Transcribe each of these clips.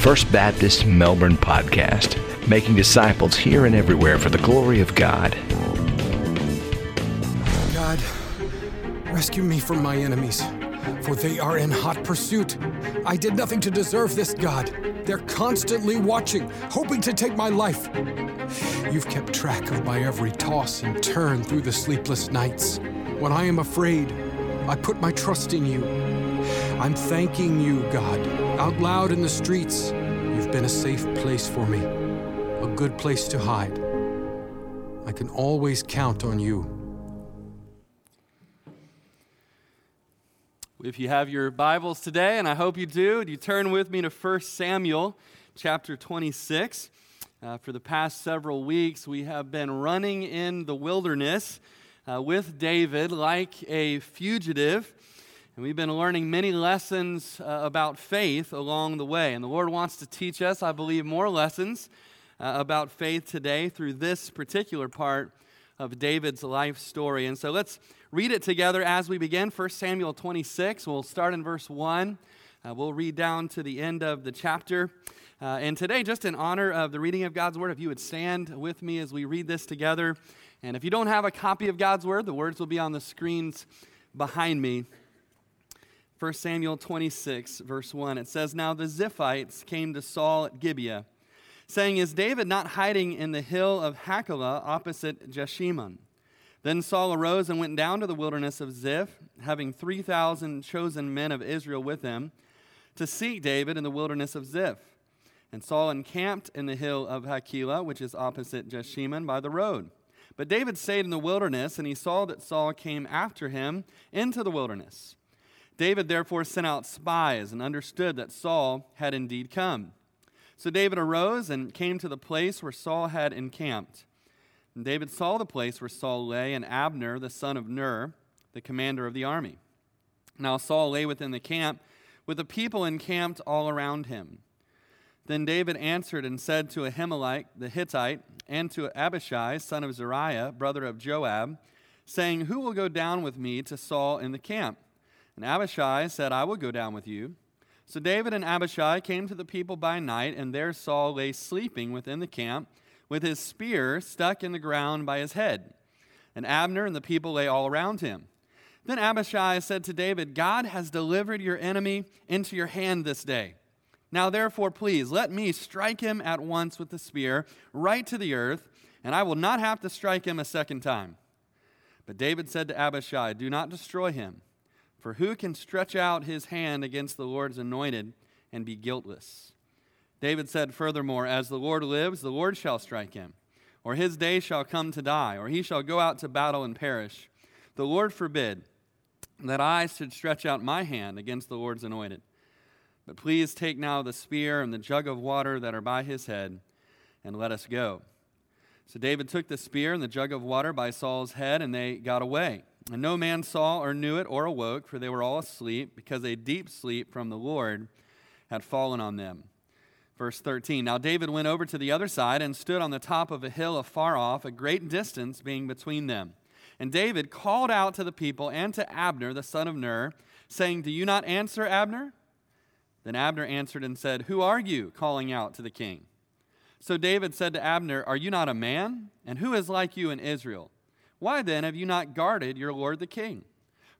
First Baptist Melbourne podcast, making disciples here and everywhere for the glory of God. God, rescue me from my enemies, for they are in hot pursuit. I did nothing to deserve this, God. They're constantly watching, hoping to take my life. You've kept track of my every toss and turn through the sleepless nights. When I am afraid, I put my trust in you. I'm thanking you, God, out loud in the streets. You've been a safe place for me, a good place to hide. I can always count on you. If you have your Bibles today, and I hope you do, you turn with me to 1 Samuel chapter 26. Uh, for the past several weeks, we have been running in the wilderness uh, with David like a fugitive. And we've been learning many lessons uh, about faith along the way. And the Lord wants to teach us, I believe, more lessons uh, about faith today through this particular part of David's life story. And so let's read it together as we begin. 1 Samuel 26. We'll start in verse 1. Uh, we'll read down to the end of the chapter. Uh, and today, just in honor of the reading of God's Word, if you would stand with me as we read this together. And if you don't have a copy of God's Word, the words will be on the screens behind me. 1 Samuel 26, verse 1. It says, Now the Ziphites came to Saul at Gibeah saying, Is David not hiding in the hill of Hachilah opposite Jeshimon? Then Saul arose and went down to the wilderness of Ziph, having 3,000 chosen men of Israel with him, to seek David in the wilderness of Ziph. And Saul encamped in the hill of Hachilah, which is opposite Jeshimon, by the road. But David stayed in the wilderness, and he saw that Saul came after him into the wilderness. David therefore sent out spies and understood that Saul had indeed come. So David arose and came to the place where Saul had encamped. And David saw the place where Saul lay, and Abner, the son of Ner, the commander of the army. Now Saul lay within the camp, with the people encamped all around him. Then David answered and said to Ahimelech the Hittite, and to Abishai, son of Zeruiah, brother of Joab, saying, Who will go down with me to Saul in the camp? And Abishai said, I will go down with you. So David and Abishai came to the people by night, and there Saul lay sleeping within the camp, with his spear stuck in the ground by his head. And Abner and the people lay all around him. Then Abishai said to David, God has delivered your enemy into your hand this day. Now, therefore, please let me strike him at once with the spear, right to the earth, and I will not have to strike him a second time. But David said to Abishai, Do not destroy him. For who can stretch out his hand against the Lord's anointed and be guiltless? David said furthermore, As the Lord lives, the Lord shall strike him, or his day shall come to die, or he shall go out to battle and perish. The Lord forbid that I should stretch out my hand against the Lord's anointed. But please take now the spear and the jug of water that are by his head, and let us go. So David took the spear and the jug of water by Saul's head, and they got away. And no man saw or knew it or awoke, for they were all asleep, because a deep sleep from the Lord had fallen on them. Verse 13 Now David went over to the other side and stood on the top of a hill afar off, a great distance being between them. And David called out to the people and to Abner, the son of Ner, saying, Do you not answer, Abner? Then Abner answered and said, Who are you? calling out to the king. So David said to Abner, Are you not a man? And who is like you in Israel? Why then have you not guarded your lord the king?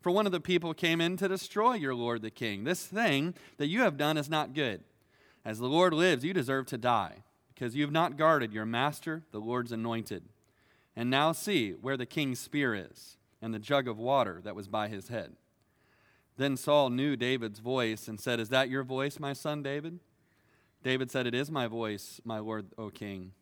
For one of the people came in to destroy your lord the king. This thing that you have done is not good. As the Lord lives, you deserve to die, because you have not guarded your master, the Lord's anointed. And now see where the king's spear is, and the jug of water that was by his head. Then Saul knew David's voice and said, Is that your voice, my son David? David said, It is my voice, my lord, O king.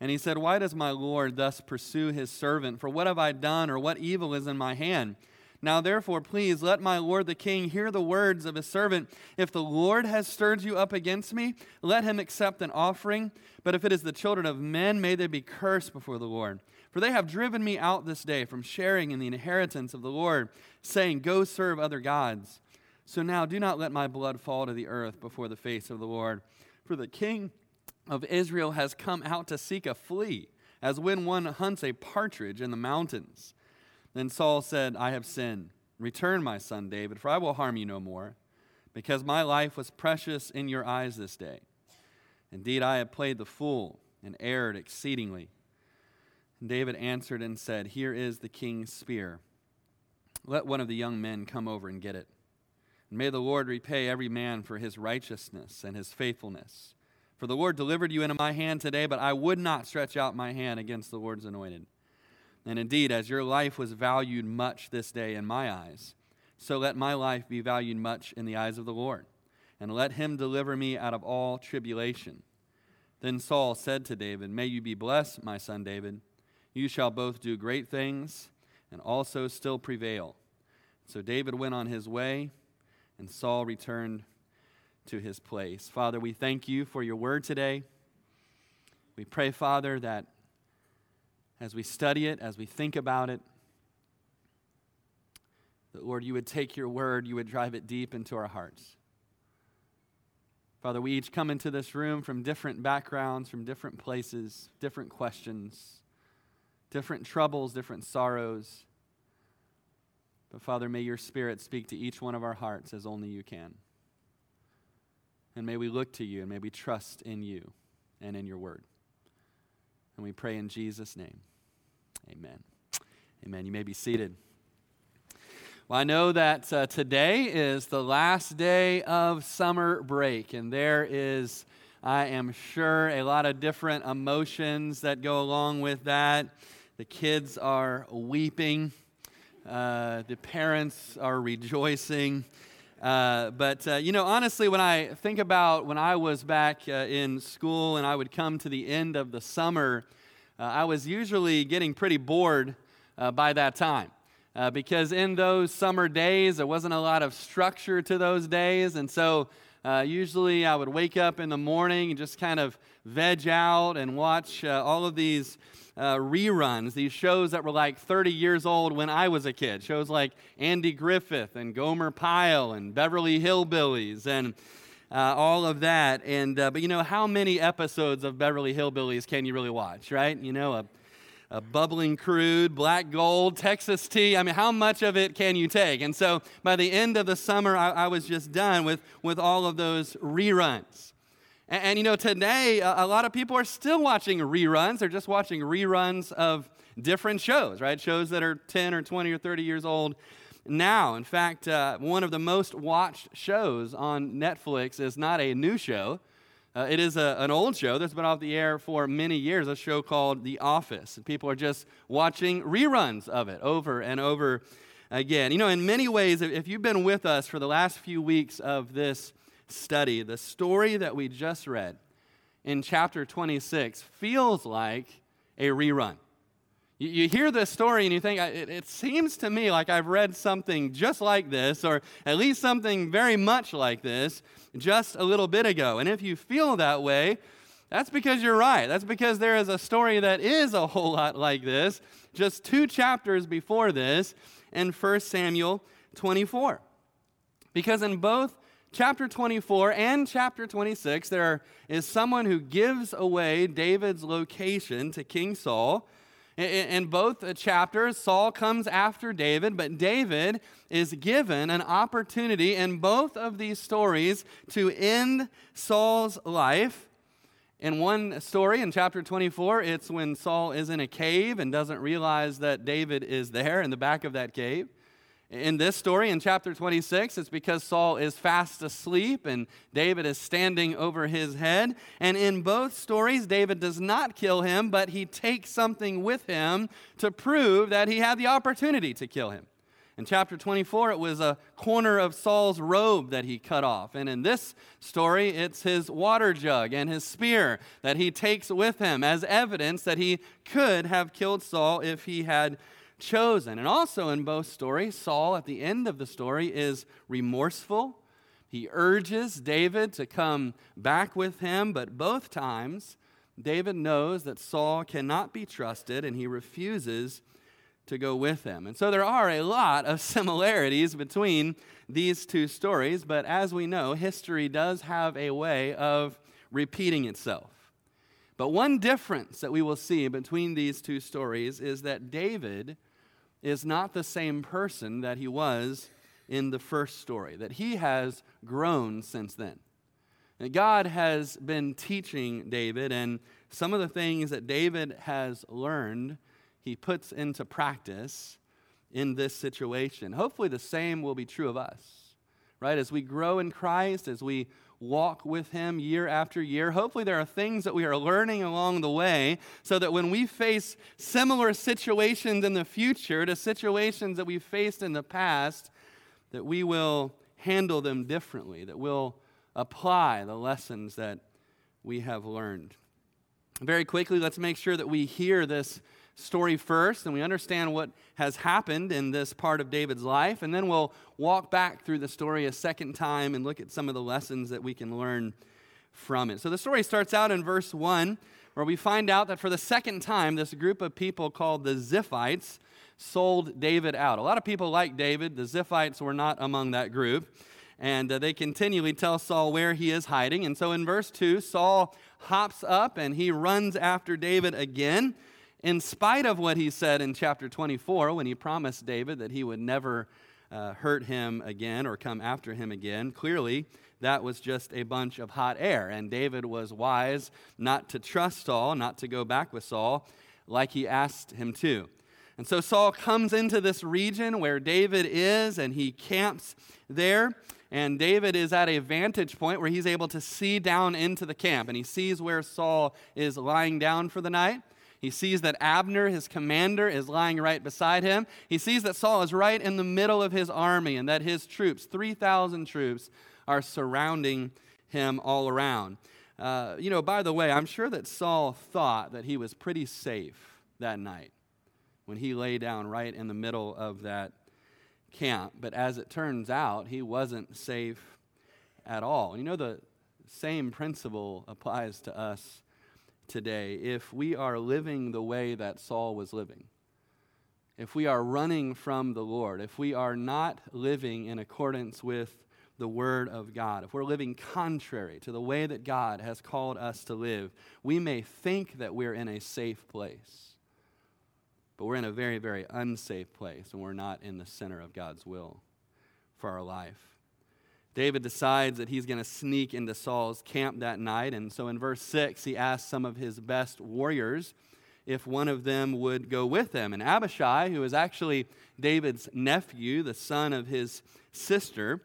And he said, Why does my Lord thus pursue his servant? For what have I done, or what evil is in my hand? Now, therefore, please let my Lord the king hear the words of his servant. If the Lord has stirred you up against me, let him accept an offering. But if it is the children of men, may they be cursed before the Lord. For they have driven me out this day from sharing in the inheritance of the Lord, saying, Go serve other gods. So now do not let my blood fall to the earth before the face of the Lord. For the king of Israel has come out to seek a flea, as when one hunts a partridge in the mountains. Then Saul said, I have sinned. Return, my son David, for I will harm you no more, because my life was precious in your eyes this day. Indeed, I have played the fool and erred exceedingly. And David answered and said, Here is the king's spear. Let one of the young men come over and get it. And may the Lord repay every man for his righteousness and his faithfulness. For the Lord delivered you into my hand today, but I would not stretch out my hand against the Lord's anointed. And indeed, as your life was valued much this day in my eyes, so let my life be valued much in the eyes of the Lord, and let him deliver me out of all tribulation. Then Saul said to David, May you be blessed, my son David. You shall both do great things and also still prevail. So David went on his way, and Saul returned to his place. Father, we thank you for your word today. We pray, Father, that as we study it, as we think about it, that, Lord, you would take your word, you would drive it deep into our hearts. Father, we each come into this room from different backgrounds, from different places, different questions, different troubles, different sorrows. But Father, may your Spirit speak to each one of our hearts as only you can. And may we look to you and may we trust in you and in your word. And we pray in Jesus' name. Amen. Amen. You may be seated. Well, I know that uh, today is the last day of summer break, and there is, I am sure, a lot of different emotions that go along with that. The kids are weeping, uh, the parents are rejoicing. Uh, but, uh, you know, honestly, when I think about when I was back uh, in school and I would come to the end of the summer, uh, I was usually getting pretty bored uh, by that time uh, because in those summer days, there wasn't a lot of structure to those days. And so uh, usually I would wake up in the morning and just kind of veg out and watch uh, all of these uh, reruns, these shows that were like 30 years old when I was a kid. Shows like Andy Griffith and Gomer Pyle and Beverly Hillbillies and uh, all of that. And uh, but you know how many episodes of Beverly Hillbillies can you really watch, right? You know a a bubbling crude, black gold, Texas tea. I mean, how much of it can you take? And so by the end of the summer, I, I was just done with, with all of those reruns. And, and you know, today, a, a, lot of people are still watching reruns. They're just watching reruns of different shows, right? Shows that are 10 or 20 or 30 years old now. In fact, uh, one of the most watched shows on Netflix is not a new show. Uh, it is a, an old show that's been off the air for many years, a show called The Office. People are just watching reruns of it over and over again. You know, in many ways, if you've been with us for the last few weeks of this study, the story that we just read in chapter 26 feels like a rerun. You, you hear this story and you think, it, it seems to me like I've read something just like this, or at least something very much like this, just a little bit ago. And if you feel that way, that's because you're right. That's because there is a story that is a whole lot like this, just two chapters before this in 1 Samuel 24. Because in both chapter 24 and chapter 26, there is someone who gives away David's location to King Saul in both chapters, Saul comes after David, but David is given an opportunity in both of these stories to end Saul's life. In one story, in chapter 24, it's when Saul is in a cave and doesn't realize that David is there in the back of that cave. In this story, in chapter 26, it's because Saul is fast asleep and David is standing over his head. And in both stories, David does not kill him, but he takes something with him to prove that he had the opportunity to kill him. In chapter 24, it was a corner of Saul's robe that he cut off. And in this story, it's his water jug and his spear that he takes with him as evidence that he could have killed Saul if he had chosen. And also in both stories, Saul at the end of the story is remorseful. He urges David to come back with him, but both times, David knows that Saul cannot be trusted and he refuses to go with him. And so there are a lot of similarities between these two stories, but as we know, history does have a way of repeating itself. But one difference that we will see between these two stories is that David is not the same person that he was in the first story, that he has grown since then. God has been teaching David, and some of the things that David has learned, he puts into practice in this situation. Hopefully, the same will be true of us, right? As we grow in Christ, as we walk with Him year after year, hopefully, there are things that we are learning along the way so that when we face similar situations in the future to situations that we've faced in the past, that we will handle them differently, that we'll apply the lessons that we have learned. Very quickly, let's make sure that we hear this story first and we understand what has happened in this part of David's life, and then we'll walk back through the story a second time and look at some of the lessons that we can learn from it. So the story starts out in verse 1, where we find out that for the second time, this group of people called the Ziphites sold David out. A lot of people like David, the Ziphites were not among that group. And uh, they continually tell Saul where he is hiding. And so in verse 2, Saul hops up and he runs after David again, in spite of what he said in chapter 24 when he promised David that he would never uh, hurt him again or come after him again. Clearly, that was just a bunch of hot air. And David was wise not to trust Saul, not to go back with Saul like he asked him to. And so Saul comes into this region where David is and he camps there. And David is at a vantage point where he's able to see down into the camp. And he sees where Saul is lying down for the night. He sees that Abner, his commander, is lying right beside him. He sees that Saul is right in the middle of his army and that his troops, 3,000 troops, are surrounding him all around. Uh, you know, by the way, I'm sure that Saul thought that he was pretty safe that night when he lay down right in the middle of that camp. But as it turns out, he wasn't safe at all. You know, the same principle applies to us today. If we are living the way that Saul was living, if we are running from the Lord, if we are not living in accordance with the Word of God, if we're living contrary to the way that God has called us to live, we may think that we're in a safe place. But we're in a very, very unsafe place, and we're not in the center of God's will for our life. David decides that he's going to sneak into Saul's camp that night. And so in verse 6, he asks some of his best warriors if one of them would go with him. And Abishai, who is actually David's nephew, the son of his sister,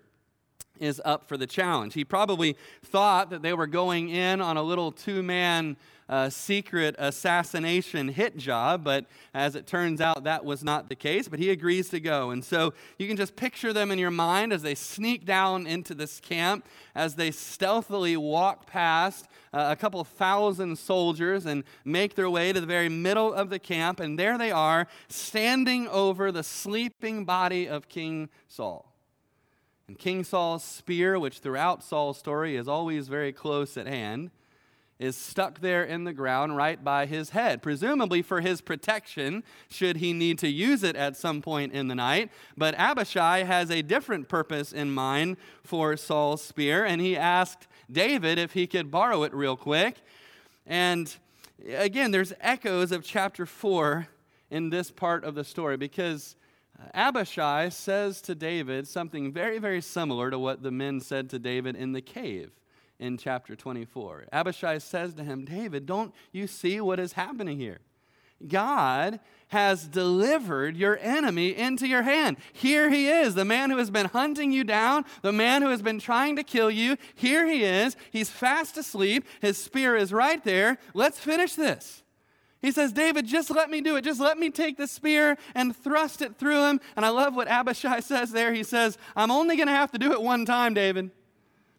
is up for the challenge. He probably thought that they were going in on a little two man uh, secret assassination hit job, but as it turns out, that was not the case. But he agrees to go. And so you can just picture them in your mind as they sneak down into this camp, as they stealthily walk past uh, a couple thousand soldiers and make their way to the very middle of the camp. And there they are, standing over the sleeping body of King Saul. And King Saul's spear, which throughout Saul's story is always very close at hand, is stuck there in the ground right by his head, presumably for his protection, should he need to use it at some point in the night. But Abishai has a different purpose in mind for Saul's spear, and he asked David if he could borrow it real quick. And again, there's echoes of chapter 4 in this part of the story because Abishai says to David something very, very similar to what the men said to David in the cave in chapter 24. Abishai says to him, David, don't you see what is happening here? God has delivered your enemy into your hand. Here he is, the man who has been hunting you down, the man who has been trying to kill you. Here he is. He's fast asleep. His spear is right there. Let's finish this. He says, David, just let me do it. Just let me take the spear and thrust it through him. And I love what Abishai says there. He says, I'm only going to have to do it one time, David.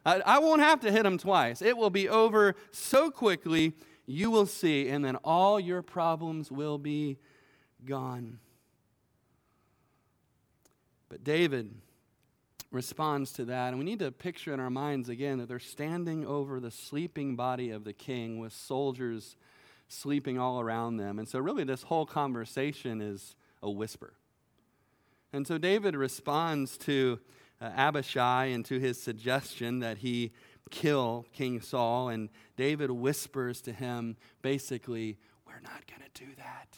I, I won't have to hit him twice. It will be over so quickly, you will see, and then all your problems will be gone. But David responds to that, and we need to picture in our minds again that they're standing over the sleeping body of the king with soldiers sleeping all around them. And so, really, this whole conversation is a whisper. And so, David responds to uh, Abishai and to his suggestion that he kill King Saul. And David whispers to him, basically, We're not going to do that.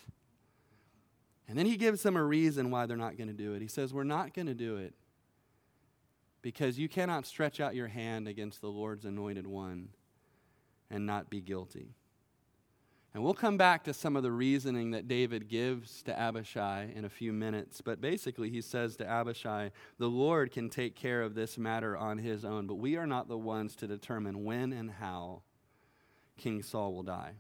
And then he gives them a reason why they're not going to do it. He says, We're not going to do it because you cannot stretch out your hand against the Lord's anointed one and not be guilty. And we'll come back to some of the reasoning that David gives to Abishai in a few minutes. But basically, he says to Abishai, The Lord can take care of this matter on his own, but we are not the ones to determine when and how King Saul will die.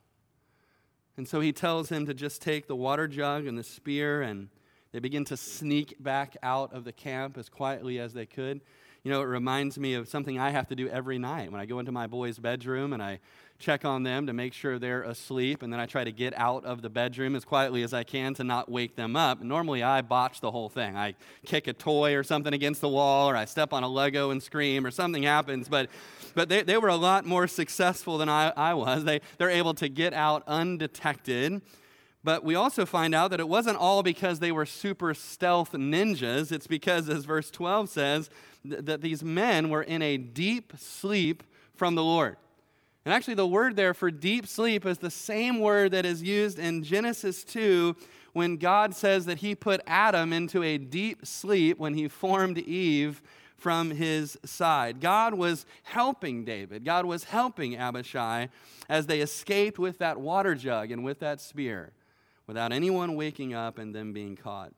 And so he tells him to just take the water jug and the spear, and they begin to sneak back out of the camp as quietly as they could. You know, it reminds me of something I have to do every night when I go into my boys' bedroom and I check on them to make sure they're asleep, and then I try to get out of the bedroom as quietly as I can to not wake them up. Normally, I botch the whole thing. I kick a toy or something against the wall, or I step on a Lego and scream, or something happens. But, but they, they were a lot more successful than I, I was. They, they're able to get out undetected. But we also find out that it wasn't all because they were super stealth ninjas. It's because, as verse 12 says, th- that these men were in a deep sleep from the Lord. And actually, the word there for deep sleep is the same word that is used in Genesis 2 when God says that he put Adam into a deep sleep when he formed Eve from his side. God was helping David, God was helping Abishai as they escaped with that water jug and with that spear without anyone waking up and them being caught.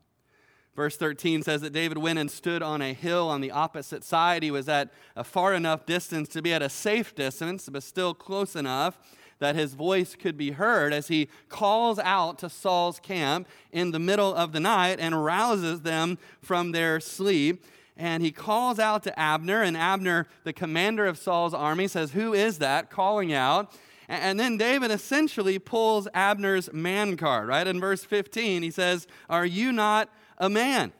Verse 13 says that David went and stood on a hill on the opposite side. He was at a far enough distance to be at a safe distance, but still close enough that his voice could be heard as he calls out to Saul's camp in the middle of the night and rouses them from their sleep. And he calls out to Abner, and Abner, the commander of Saul's army, says, Who is that calling out? And then David essentially pulls Abner's man card, right? In verse 15, he says, Are you not a man?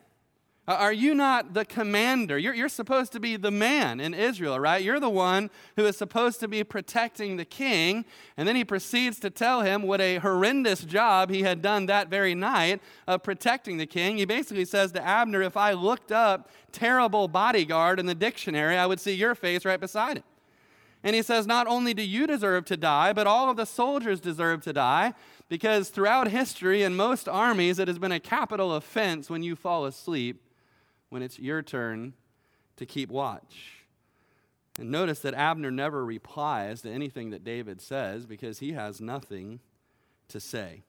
Uh, are you not the commander? You're, you're supposed to be the man in Israel, right? You're the one who is supposed to be protecting the king. And then he proceeds to tell him what a horrendous job he had done that very night of protecting the king. He basically says to Abner, If I looked up terrible bodyguard in the dictionary, I would see your face right beside it. And he says, Not only do you deserve to die, but all of the soldiers deserve to die because throughout history in most armies, it has been a capital offense when you fall asleep when it's your turn to keep watch. And notice that Abner never replies to anything that David says because he has nothing to say.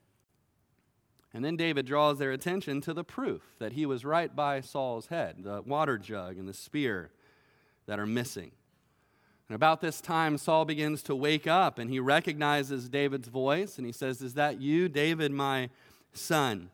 And then David draws their attention to the proof that he was right by Saul's head the water jug and the spear that are missing. And about this time, Saul begins to wake up and he recognizes David's voice and he says, Is that you, David, my son?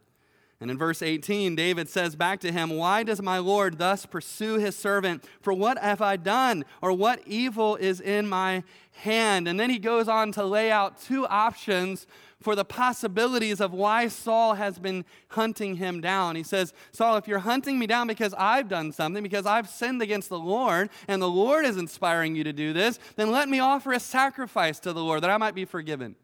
And in verse 18, David says back to him, Why does my Lord thus pursue his servant? For what have I done? Or what evil is in my hand? And then he goes on to lay out two options for the possibilities of why Saul has been hunting him down. He says, Saul, if you're hunting me down because I've done something, because I've sinned against the Lord, and the Lord is inspiring you to do this, then let me offer a sacrifice to the Lord that I might be forgiven.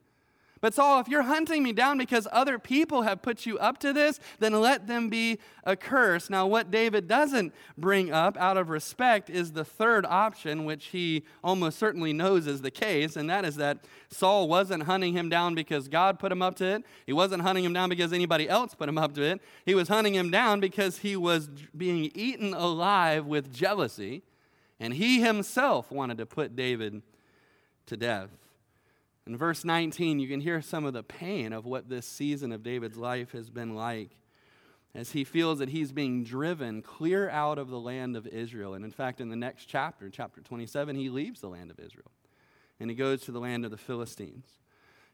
But Saul, if you're hunting me down because other people have put you up to this, then let them be accursed. Now, what David doesn't bring up out of respect is the third option, which he almost certainly knows is the case, and that is that Saul wasn't hunting him down because God put him up to it. He wasn't hunting him down because anybody else put him up to it. He was hunting him down because he was being eaten alive with jealousy, and he himself wanted to put David to death. In verse 19, you can hear some of the pain of what this season of David's life has been like as he feels that he's being driven clear out of the land of Israel. And in fact, in the next chapter, chapter 27, he leaves the land of Israel and he goes to the land of the Philistines.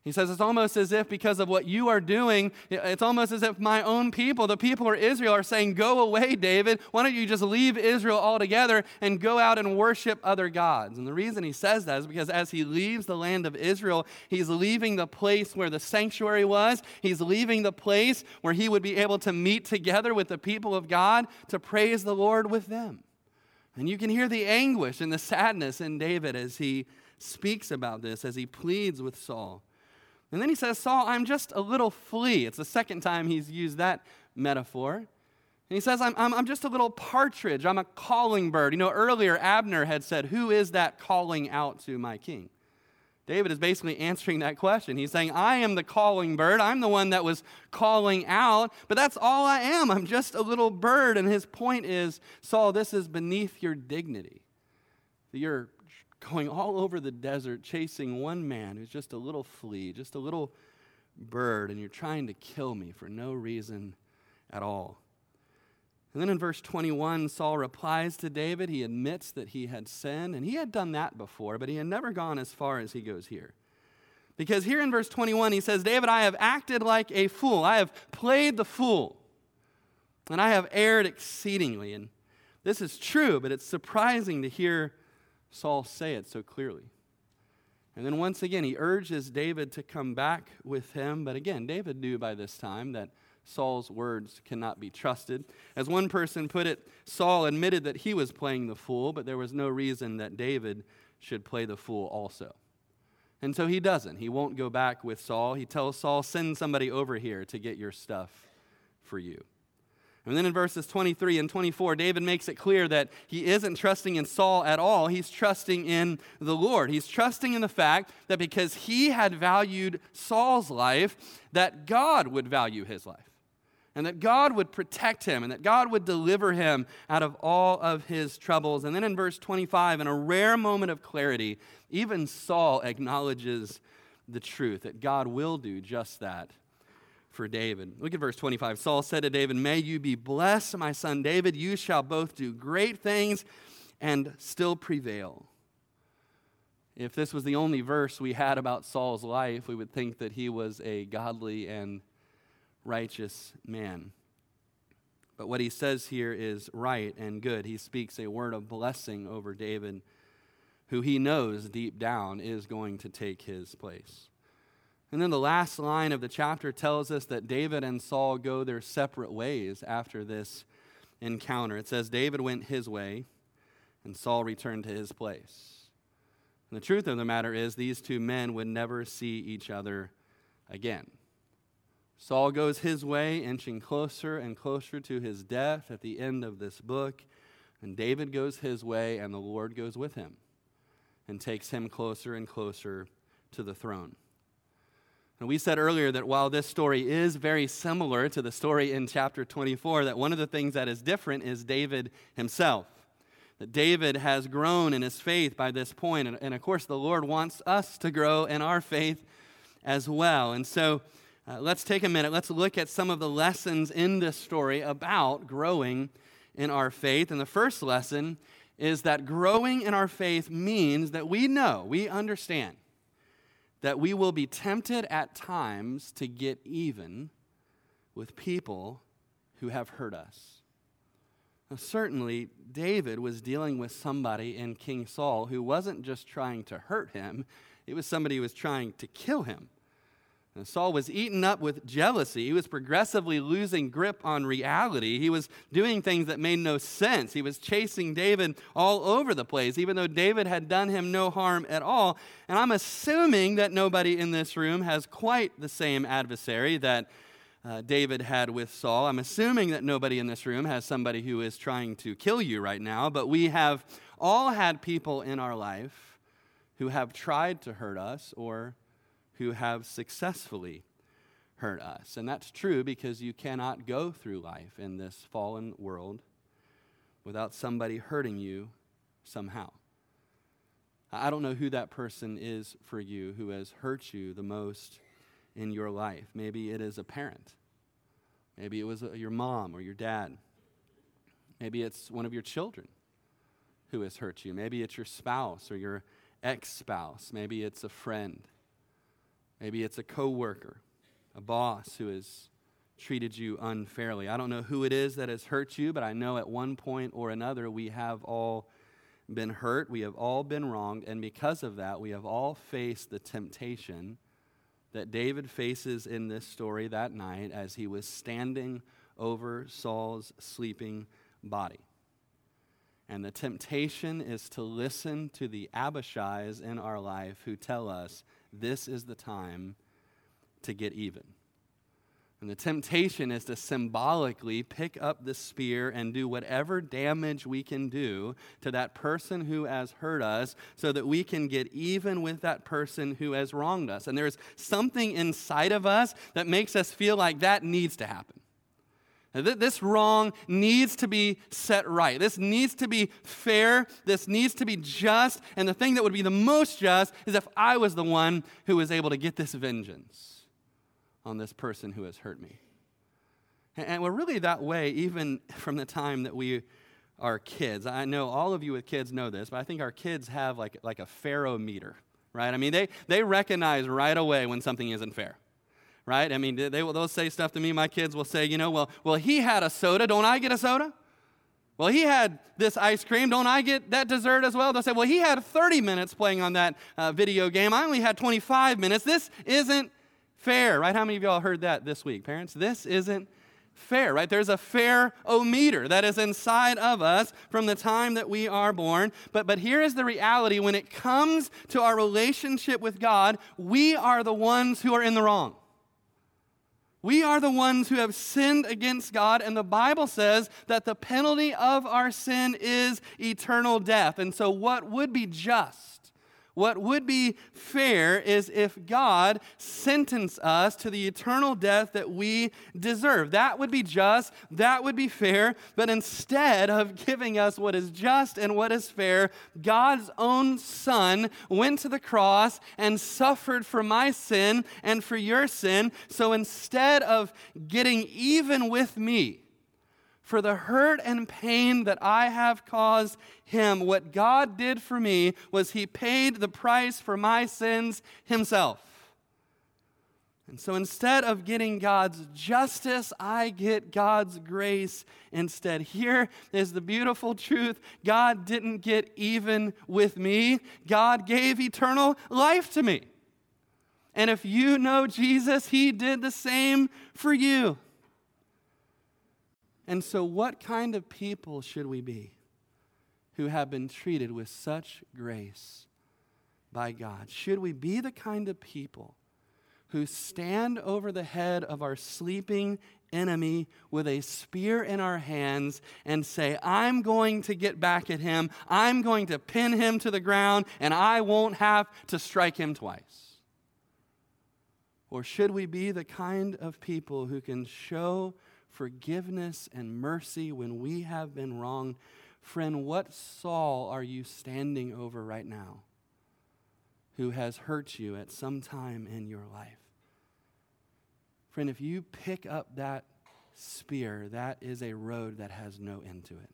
He says it's almost as if because of what you are doing, it's almost as if my own people, the people of Israel, are saying, Go away, David. Why don't you just leave Israel altogether and go out and worship other gods? And the reason he says that is because as he leaves the land of Israel, he's leaving the place where the sanctuary was. He's leaving the place where he would be able to meet together with the people of God to praise the Lord with them. And you can hear the anguish and the sadness in David as he speaks about this, as he pleads with Saul. And then he says, Saul, I'm just a little flea. It's the second time he's used that metaphor. And he says, I'm, I'm, I'm just a little partridge. I'm a calling bird. You know, earlier Abner had said, Who is that calling out to my king? David is basically answering that question. He's saying, I am the calling bird. I'm the one that was calling out, but that's all I am. I'm just a little bird. And his point is, Saul, this is beneath your dignity. You're going all over the desert chasing one man who's just a little flea, just a little bird, and you're trying to kill me for no reason at all. And then in verse 21, Saul replies to David. He admits that he had sinned, and he had done that before, but he had never gone as far as he goes here. Because here in verse 21, he says, David, I have acted like a fool. I have played the fool, and I have erred exceedingly. And this is true, but it's surprising to hear Saul say it so clearly. And then once again, he urges David to come back with him. But again, David knew by this time that Saul's words cannot be trusted. As one person put it, Saul admitted that he was playing the fool, but there was no reason that David should play the fool also. And so he doesn't. He won't go back with Saul. He tells Saul, send somebody over here to get your stuff for you. And then in verses 23 and 24, David makes it clear that he isn't trusting in Saul at all. He's trusting in the Lord. He's trusting in the fact that because he had valued Saul's life, that God would value his life and that God would protect him and that God would deliver him out of all of his troubles. And then in verse 25, in a rare moment of clarity, even Saul acknowledges the truth that God will do just that for David. Look at verse 25. Saul said to David, May you be blessed, my son David. You shall both do great things and still prevail. If this was the only verse we had about Saul's life, we would think that he was a godly and righteous man. But what he says here is right and good. He speaks a word of blessing over David, who he knows deep down is going to take his place. And then the last line of the chapter tells us that David and Saul go their separate ways after this encounter. It says, David went his way, and Saul returned to his place. And the truth of the matter is, these two men would never see each other again. Saul goes his way, inching closer and closer to his death at the end of this book. And David goes his way, and the Lord goes with him and takes him closer and closer to the throne. And we said earlier that while this story is very similar to the story in chapter 24, that one of the things that is different is David himself. That David has grown in his faith by this point, and, and of course, the Lord wants us to grow in our faith as well. And so, uh, let's take a minute. Let's look at some of the lessons in this story about growing in our faith. And the first lesson is that growing in our faith means that we know, we understand that we will be tempted at times to get even with people who have hurt us. Now, certainly, David was dealing with somebody in King Saul who wasn't just trying to hurt him, it was somebody who was trying to kill him. And Saul was eaten up with jealousy. He was progressively losing grip on reality. He was doing things that made no sense. He was chasing David all over the place, even though David had done him no harm at all. And I'm assuming that nobody in this room has quite the same adversary that uh, David had with Saul. I'm assuming that nobody in this room has somebody who is trying to kill you right now, but we have all had people in our life who have tried to hurt us or who have successfully hurt us. And that's true because you cannot go through life in this fallen world without somebody hurting you somehow. I don't know who that person is for you who has hurt you the most in your life. Maybe it is a parent. Maybe it was uh, your mom or your dad. Maybe it's one of your children who has hurt you. Maybe it's your spouse or your ex spouse. Maybe it's a friend. Maybe it's a coworker, a boss who has treated you unfairly. I don't know who it is that has hurt you, but I know at one point or another we have all been hurt, we have all been wronged, and because of that, we have all faced the temptation that David faces in this story that night as he was standing over Saul's sleeping body. And the temptation is to listen to the Abishais in our life who tell us this is the time to get even. And the temptation is to symbolically pick up the spear and do whatever damage we can do to that person who has hurt us so that we can get even with that person who has wronged us. And there's something inside of us that makes us feel like that needs to happen. This wrong needs to be set right. This needs to be fair. This needs to be just. And the thing that would be the most just is if I was the one who was able to get this vengeance on this person who has hurt me. And we're really that way even from the time that we are kids. I know all of you with kids know this, but I think our kids have like, like a fair ometer, right? I mean, they, they recognize right away when something isn't fair right? I mean, they, they'll say stuff to me. My kids will say, you know, well, well, he had a soda. Don't I get a soda? Well, he had this ice cream. Don't I get that dessert as well? They'll say, well, he had 30 minutes playing on that uh, video game. I only had 25 minutes. This isn't fair, right? How many of y'all heard that this week, parents? This isn't fair, right? There's a fair ometer that is inside of us from the time that we are born. But, but here is the reality when it comes to our relationship with God, we are the ones who are in the wrong. We are the ones who have sinned against God, and the Bible says that the penalty of our sin is eternal death. And so, what would be just? What would be fair is if God sentenced us to the eternal death that we deserve. That would be just, that would be fair. But instead of giving us what is just and what is fair, God's own Son went to the cross and suffered for my sin and for your sin. So instead of getting even with me, for the hurt and pain that I have caused him. What God did for me was he paid the price for my sins himself. And so instead of getting God's justice, I get God's grace instead. Here is the beautiful truth God didn't get even with me, God gave eternal life to me. And if you know Jesus, he did the same for you. And so, what kind of people should we be who have been treated with such grace by God? Should we be the kind of people who stand over the head of our sleeping enemy with a spear in our hands and say, I'm going to get back at him, I'm going to pin him to the ground, and I won't have to strike him twice? Or should we be the kind of people who can show forgiveness and mercy when we have been wrong. Friend, what Saul are you standing over right now who has hurt you at some time in your life? Friend, if you pick up that spear, that is a road that has no end to it.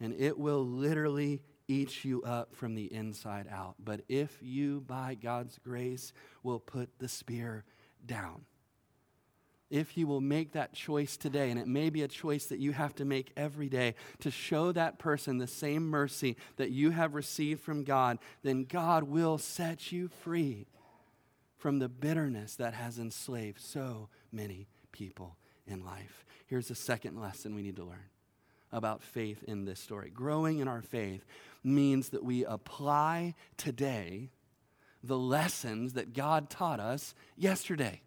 And it will literally eat you up from the inside out. But if you, by God's grace, will put the spear down, if you will make that choice today, and it may be a choice that you have to make every day to show that person the same mercy that you have received from God, then God will set you free from the bitterness that has enslaved so many people in life. Here's the second lesson we need to learn about faith in this story. Growing in our faith means that we apply today the lessons that God taught us yesterday.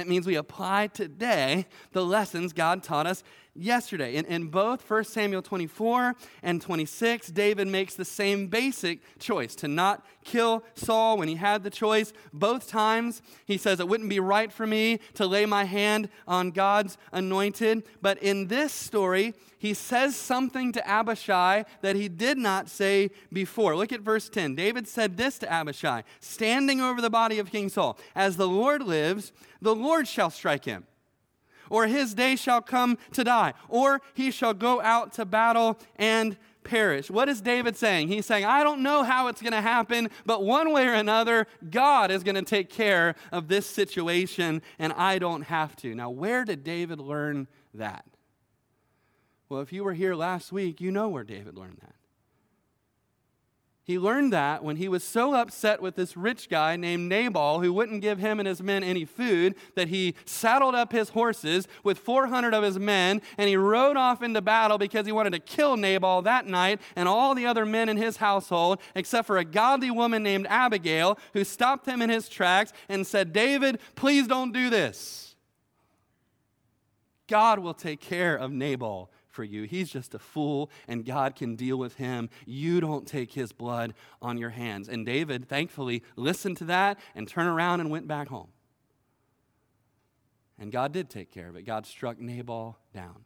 It means we apply today the lessons God taught us yesterday. In, in both 1 Samuel 24 and 26, David makes the same basic choice to not kill Saul when he had the choice. Both times, he says, It wouldn't be right for me to lay my hand on God's anointed. But in this story, he says something to Abishai that he did not say before. Look at verse 10. David said this to Abishai, standing over the body of King Saul As the Lord lives, the Lord shall strike him or his day shall come to die, or he shall go out to battle and perish. What is David saying? He's saying, I don't know how it's going to happen, but one way or another, God is going to take care of this situation, and I don't have to. Now, where did David learn that? Well, if you were here last week, you know where David learned that. He learned that when he was so upset with this rich guy named Nabal who wouldn't give him and his men any food that he saddled up his horses with 400 of his men and he rode off into battle because he wanted to kill Nabal that night and all the other men in his household except for a godly woman named Abigail who stopped him in his tracks and said, David, please don't do this. God will take care of Nabal for you. He's just a fool, and God can deal with him. You don't take his blood on your hands. And David, thankfully, listened to that and turned around and went back home. And God did take care of it. God struck Nabal down.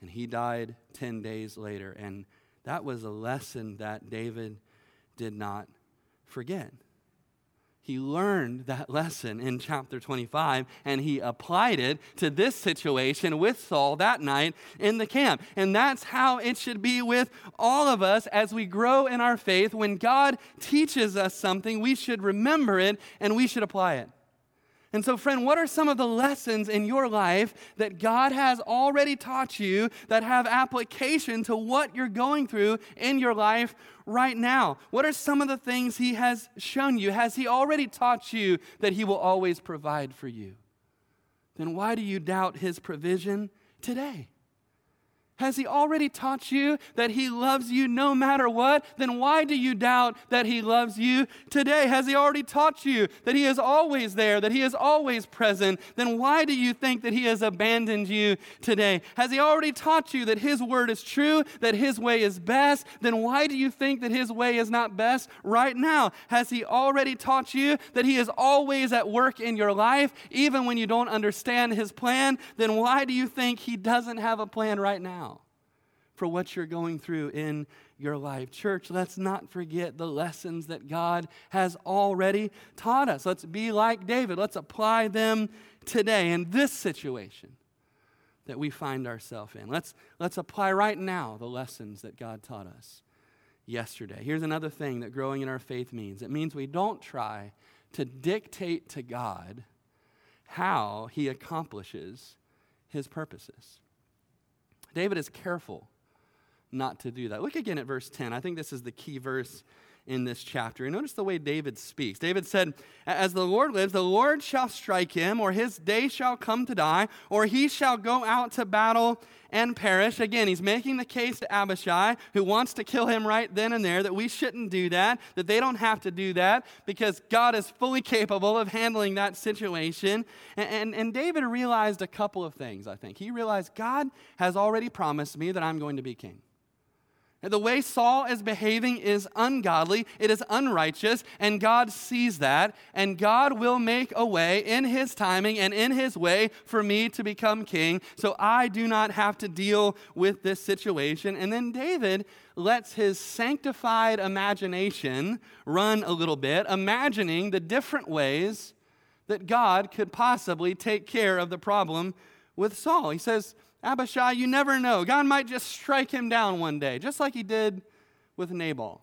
And he died 10 days later. And that was a lesson that David did not forget he learned that lesson in chapter 25 and he applied it to this situation with Saul that night in the camp. And that's how it should be with all of us as we grow in our faith. When God teaches us something, we should remember it and we should apply it. And so, friend, what are some of the lessons in your life that God has already taught you that have application to what you're going through in your life right now? What are some of the things He has shown you? Has He already taught you that He will always provide for you? Then why do you doubt His provision today? Has he already taught you that he loves you no matter what? Then why do you doubt that he loves you today? Has he already taught you that he is always there, that he is always present? Then why do you think that he has abandoned you today? Has he already taught you that his word is true, that his way is best? Then why do you think that his way is not best right now? Has he already taught you that he is always at work in your life, even when you don't understand his plan? Then why do you think he doesn't have a plan right now? For what you're going through in your life. Church, let's not forget the lessons that God has already taught us. Let's be like David. Let's apply them today in this situation that we find ourselves in. Let's, let's apply right now the lessons that God taught us yesterday. Here's another thing that growing in our faith means it means we don't try to dictate to God how he accomplishes his purposes. David is careful not to do that. Look again at verse 10. I think this is the key verse in this chapter. And notice the way David speaks. David said, As the Lord lives, the Lord shall strike him, or his day shall come to die, or he shall go out to battle and perish. Again, he's making the case to Abishai, who wants to kill him right then and there, that we shouldn't do that, that they don't have to do that, because God is fully capable of handling that situation. And, and, and David realized a couple of things, I think. He realized God has already promised me that I'm going to be king. The way Saul is behaving is ungodly, it is unrighteous, and God sees that, and God will make a way in His timing and in His way for me to become king, so I do not have to deal with this situation. And then David lets his sanctified imagination run a little bit, imagining the different ways that God could possibly take care of the problem with Saul. He says, Abishai, you never know. God might just strike him down one day, just like he did with Nabal.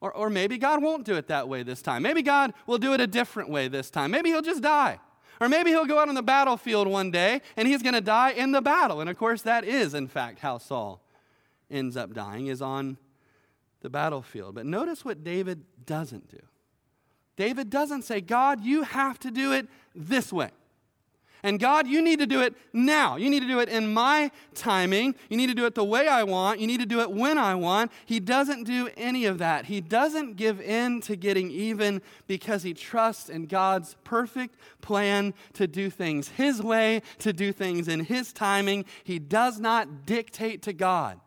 Or, or maybe God won't do it that way this time. Maybe God will do it a different way this time. Maybe he'll just die. Or maybe he'll go out on the battlefield one day and he's going to die in the battle. And of course, that is, in fact, how Saul ends up dying, is on the battlefield. But notice what David doesn't do. David doesn't say, God, you have to do it this way. And God, you need to do it now. You need to do it in my timing. You need to do it the way I want. You need to do it when I want. He doesn't do any of that. He doesn't give in to getting even because he trusts in God's perfect plan to do things his way, to do things in his timing. He does not dictate to God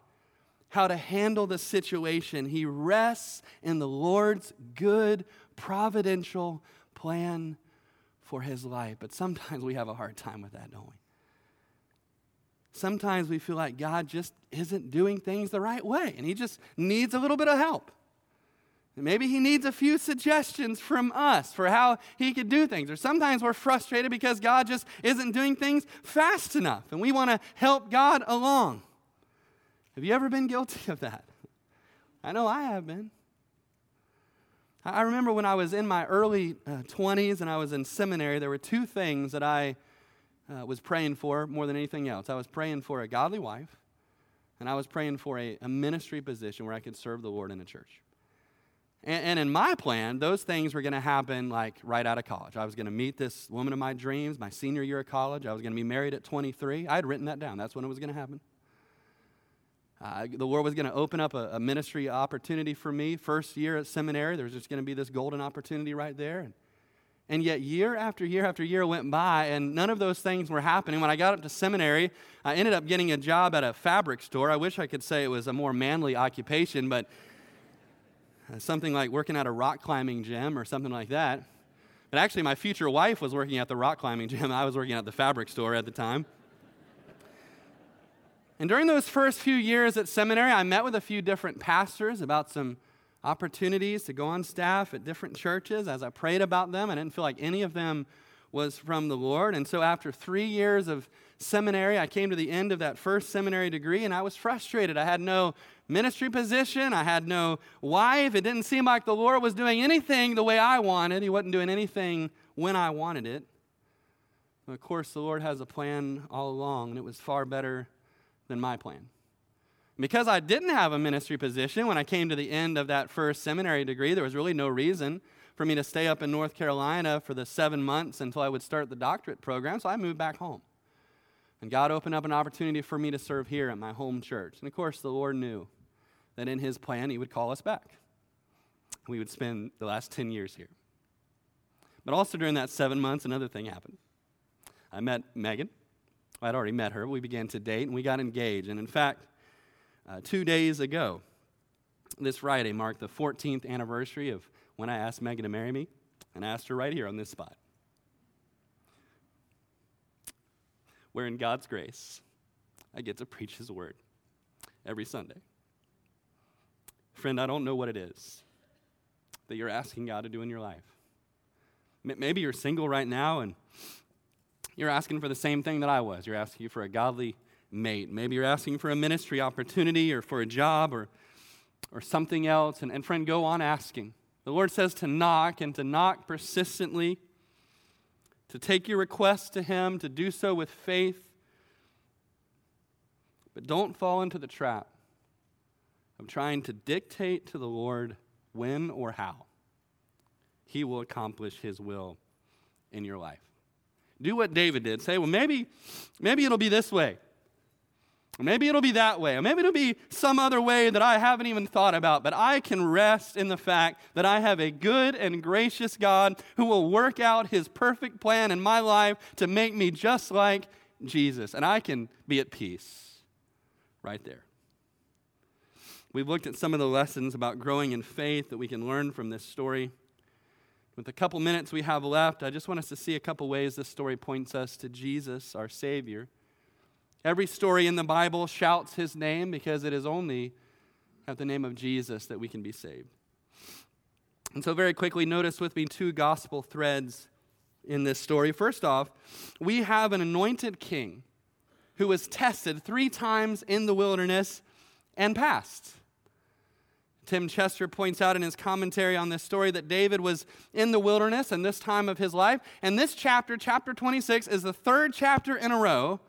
how to handle the situation. He rests in the Lord's good, providential plan for his life. But sometimes we have a hard time with that, don't we? Sometimes we feel like God just isn't doing things the right way and he just needs a little bit of help. maybe he needs a few suggestions from us for how he could do things. Or sometimes we're frustrated because God just isn't doing things fast enough and we want to help God along. Have you ever been guilty of that? I know I have been. I remember when I was in my early uh, 20s and I was in seminary, there were two things that I uh, was praying for more than anything else. I was praying for a godly wife, and I was praying for a, a ministry position where I could serve the Lord in a church. And, and in my plan, those things were going to happen like right out of college. I was going to meet this woman of my dreams my senior year of college. I was going to be married at 23. I had written that down. That's when it was going to happen. Uh, the Lord was going to open up a, a, ministry opportunity for me. First year at seminary, there was just going to be this golden opportunity right there. And, And yet, year after year after year went by, and none of those things were happening. When I got up to seminary, I ended up getting a job at a fabric store. I wish I could say it was a more manly occupation, but something like working at a rock climbing gym or something like that. But actually, my future wife was working at the rock climbing gym. I was working at the fabric store at the time. And during those first few years at seminary, I met with a few different pastors about some opportunities to go on staff at different churches. As I prayed about them, I didn't feel like any of them was from the Lord. And so after three years of seminary, I came to the end of that first seminary degree and I was frustrated. I had no ministry position, I had no wife. It didn't seem like the Lord was doing anything the way I wanted, He wasn't doing anything when I wanted it. of course, the Lord has a plan all along, and it was far better than my plan. Because I didn't have a ministry position when I came to the end of that first seminary degree, there was really no reason for me to stay up in North Carolina for the seven months until I would start the doctorate program, so I moved back home. And God opened up an opportunity for me to serve here at my home church. And of course, the Lord knew that in His plan, He would call us back. We would spend the last 10 years here. But also during that seven months, another thing happened. I met Megan. I'd already met her. We began to date and we got engaged. And in fact, uh, two days ago, this Friday marked the 14th anniversary of when I asked Megan to marry me, and I asked her right here on this spot. Where in God's grace, I get to preach His word every Sunday. Friend, I don't know what it is that you're asking God to do in your life. Maybe you're single right now and you're asking for the same thing that I was. You're asking for a godly mate. Maybe you're asking for a ministry opportunity or for a job or, or something else. And, and friend, go on asking. The Lord says to knock and to knock persistently, to take your request to Him, to do so with faith. But don't fall into the trap of trying to dictate to the Lord when or how He will accomplish His will in your life. Do what David did. Say, well, maybe, maybe it'll be this way. Or maybe it'll be that way. Or maybe it'll be some other way that I haven't even thought about. But I can rest in the fact that I have a good and gracious God who will work out his perfect plan in my life to make me just like Jesus. And I can be at peace right there. We've looked at some of the lessons about growing in faith that we can learn from this story. With the couple minutes we have left, I just want us to see a couple ways this story points us to Jesus, our Savior. Every story in the Bible shouts his name because it is only at the name of Jesus that we can be saved. And so, very quickly, notice with me two gospel threads in this story. First off, we have an anointed king who was tested three times in the wilderness and passed. Tim Chester points out in his commentary on this story that David was in the wilderness in this time of his life. And this chapter, chapter 26, is the third chapter in a row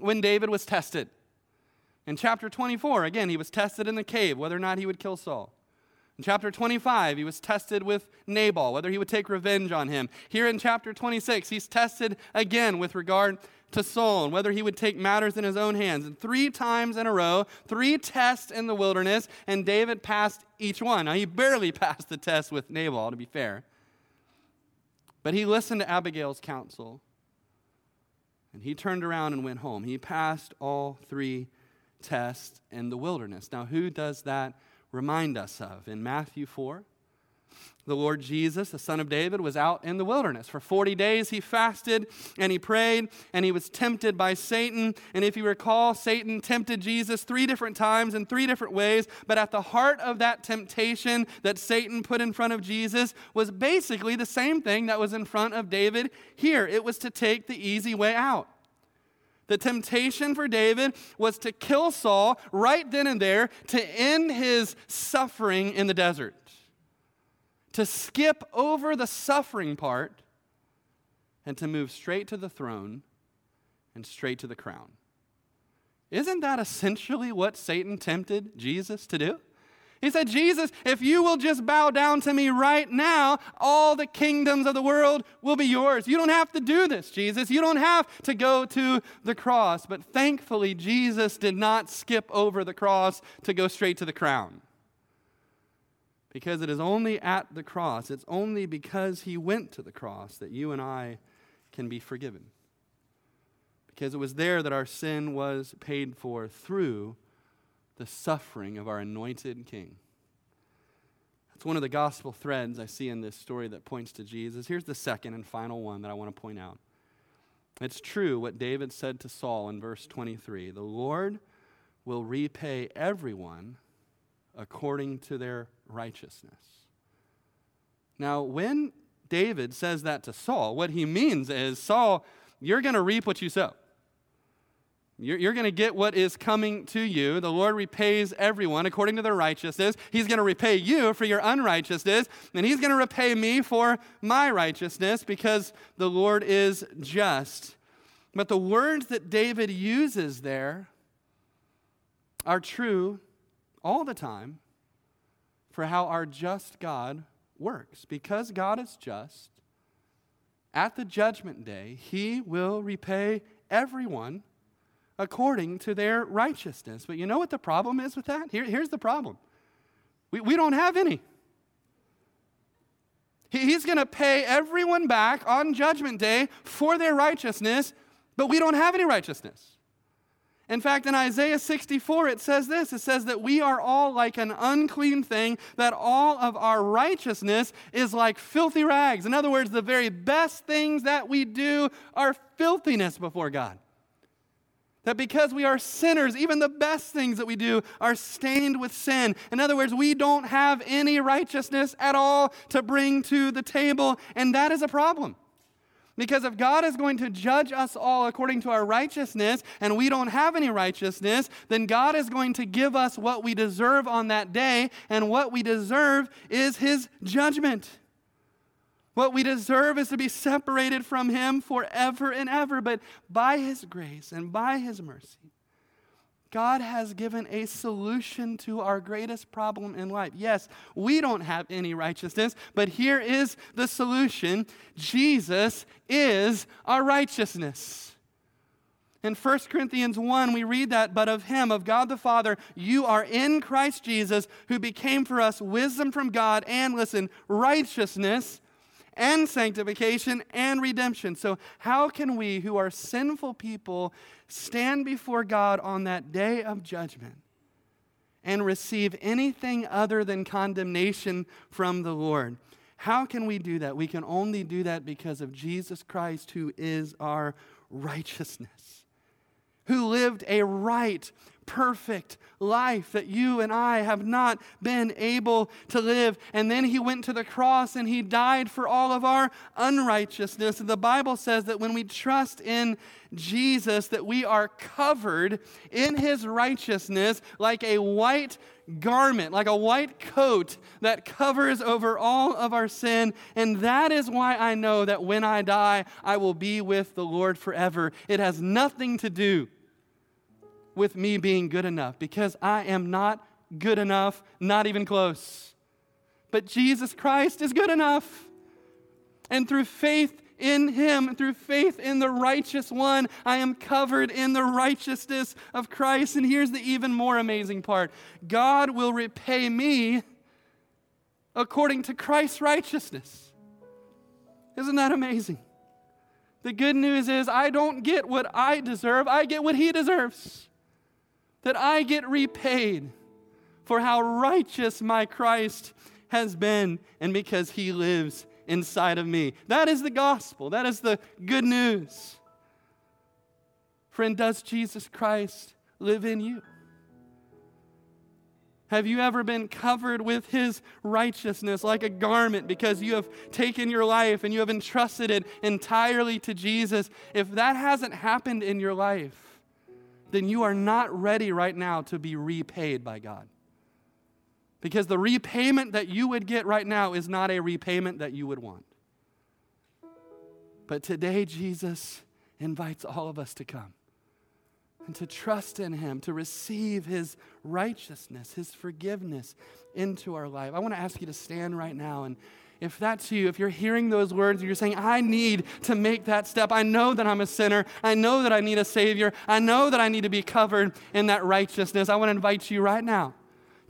when David was tested. In chapter 24, again, he was tested in the cave whether or not he would kill Saul. In chapter 25, he was tested with Nabal, whether he would take revenge on him. Here in chapter 26, he's tested again with regard to Saul and whether he would take matters in his own hands. And three times in a row, three tests in the wilderness, and David passed each one. Now, he barely passed the test with Nabal, to be fair. But he listened to Abigail's counsel. And he turned around and went home. He passed all three tests in the wilderness. Now, who does that remind us of? In Matthew 4, the Lord Jesus, the Son of David, was out in the wilderness. For 40 days he fasted and he prayed and he was tempted by Satan. And if you recall, Satan tempted Jesus three different times in three different ways. But at the heart of that temptation that Satan put in front of Jesus was basically the same thing that was in front of David here it was to take the easy way out. The temptation for David was to kill Saul right then and there to end his suffering in the desert to skip over the suffering part and to move straight to the throne and straight to the crown. Isn't that essentially what Satan tempted Jesus to do? He said, Jesus, if you will just bow down to me right now, all the kingdoms of the world will be yours. You don't have to do this, Jesus. You don't have to go to the cross. But thankfully, Jesus did not skip over the cross to go straight to the crown. Because it is only at the cross, it's only because he went to the cross that you and I can be forgiven. Because it was there that our sin was paid for through the suffering of our anointed king. That's one of the gospel threads I see in this story that points to Jesus. Here's the second and final one that I want to point out. It's true what David said to Saul in verse 23 The Lord will repay everyone according to their righteousness. Now, when David says that to Saul, what he means is Saul, you're going to reap what you sow. You're, you're going to get what is coming to you. The Lord repays everyone according to their righteousness. He's going to repay you for your unrighteousness, and He's going to repay me for my righteousness because the Lord is just. But the words that David uses there are true all the time for how our just God works. Because God is just, at the judgment day, He will repay everyone according to their righteousness. But you know what the problem is with that? Here, here's the problem we, we don't have any. He, he's going to pay everyone back on Judgment Day for their righteousness, but we don't have any righteousness. In fact, in Isaiah 64, it says this it says that we are all like an unclean thing, that all of our righteousness is like filthy rags. In other words, the very best things that we do are filthiness before God. That because we are sinners, even the best things that we do are stained with sin. In other words, we don't have any righteousness at all to bring to the table, and that is a problem. Because if God is going to judge us all according to our righteousness and we don't have any righteousness, then God is going to give us what we deserve on that day, and what we deserve is His judgment. What we deserve is to be separated from Him forever and ever. But by His grace and by His mercy, God has given a solution to our greatest problem in life. Yes, we don't have any righteousness, but here is the solution Jesus is our righteousness. In 1 Corinthians 1, we read that, but of him, of God the Father, you are in Christ Jesus, who became for us wisdom from God and, listen, righteousness and sanctification and redemption. So, how can we, who are sinful people, stand before God on that day of judgment and receive anything other than condemnation from the Lord? How can we do that? We can only do that because of Jesus Christ, who is our righteousness, who lived a right, perfect life that you and I have not been able to live. And then he went to the cross and he died for all of our unrighteousness. And the Bible says that when we trust in Jesus that we are covered in his righteousness like a white garment, like a white coat that covers over all of our sin. And that is why I know that when I die, I will be with the Lord forever. It has nothing to do with me being good enough because I am not good enough, not even close. But Jesus Christ is good enough. And through faith in Him, through faith in the righteous one, I am covered in the righteousness of Christ. And here's the even more amazing part God will repay me according to Christ's righteousness. Isn't that amazing? The good news is, I don't get what I deserve, I get what He deserves that I get repaid for how righteous my Christ has been and because he lives inside of me. That is the gospel. That is the good news. Friend, does Jesus Christ live in you? Have you ever been covered with his righteousness like a garment because you have taken your life and you have entrusted it entirely to Jesus? If that hasn't happened in your life, then you are not ready right now to be repaid by God. Because the repayment that you would get right now is not a repayment that you would want. But today, Jesus invites all of us to come and to trust in Him, to receive His righteousness, His forgiveness into our life. I want to ask you to stand right now and if that's you, if you're hearing those words, and you're saying, I need to make that step. I know that I'm a sinner. I know that I need a Savior. I know that I need to be covered in that righteousness. I want to invite you right now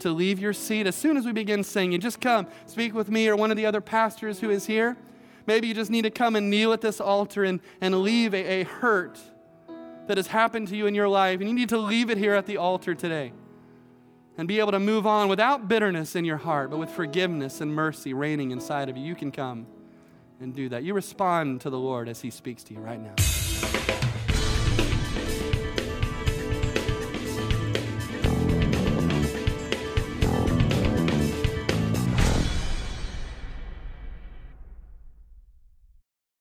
to leave your seat as soon as we begin singing. Just come, speak with me or one of the other pastors who is here. Maybe you just need to come and kneel at this altar and, and leave a, a hurt that has happened to you in your life. And you need to leave it here at the altar today and be able to move on without bitterness in your heart, but with forgiveness and mercy reigning inside of you. You can come and do that. You respond to the Lord as He speaks to you right now.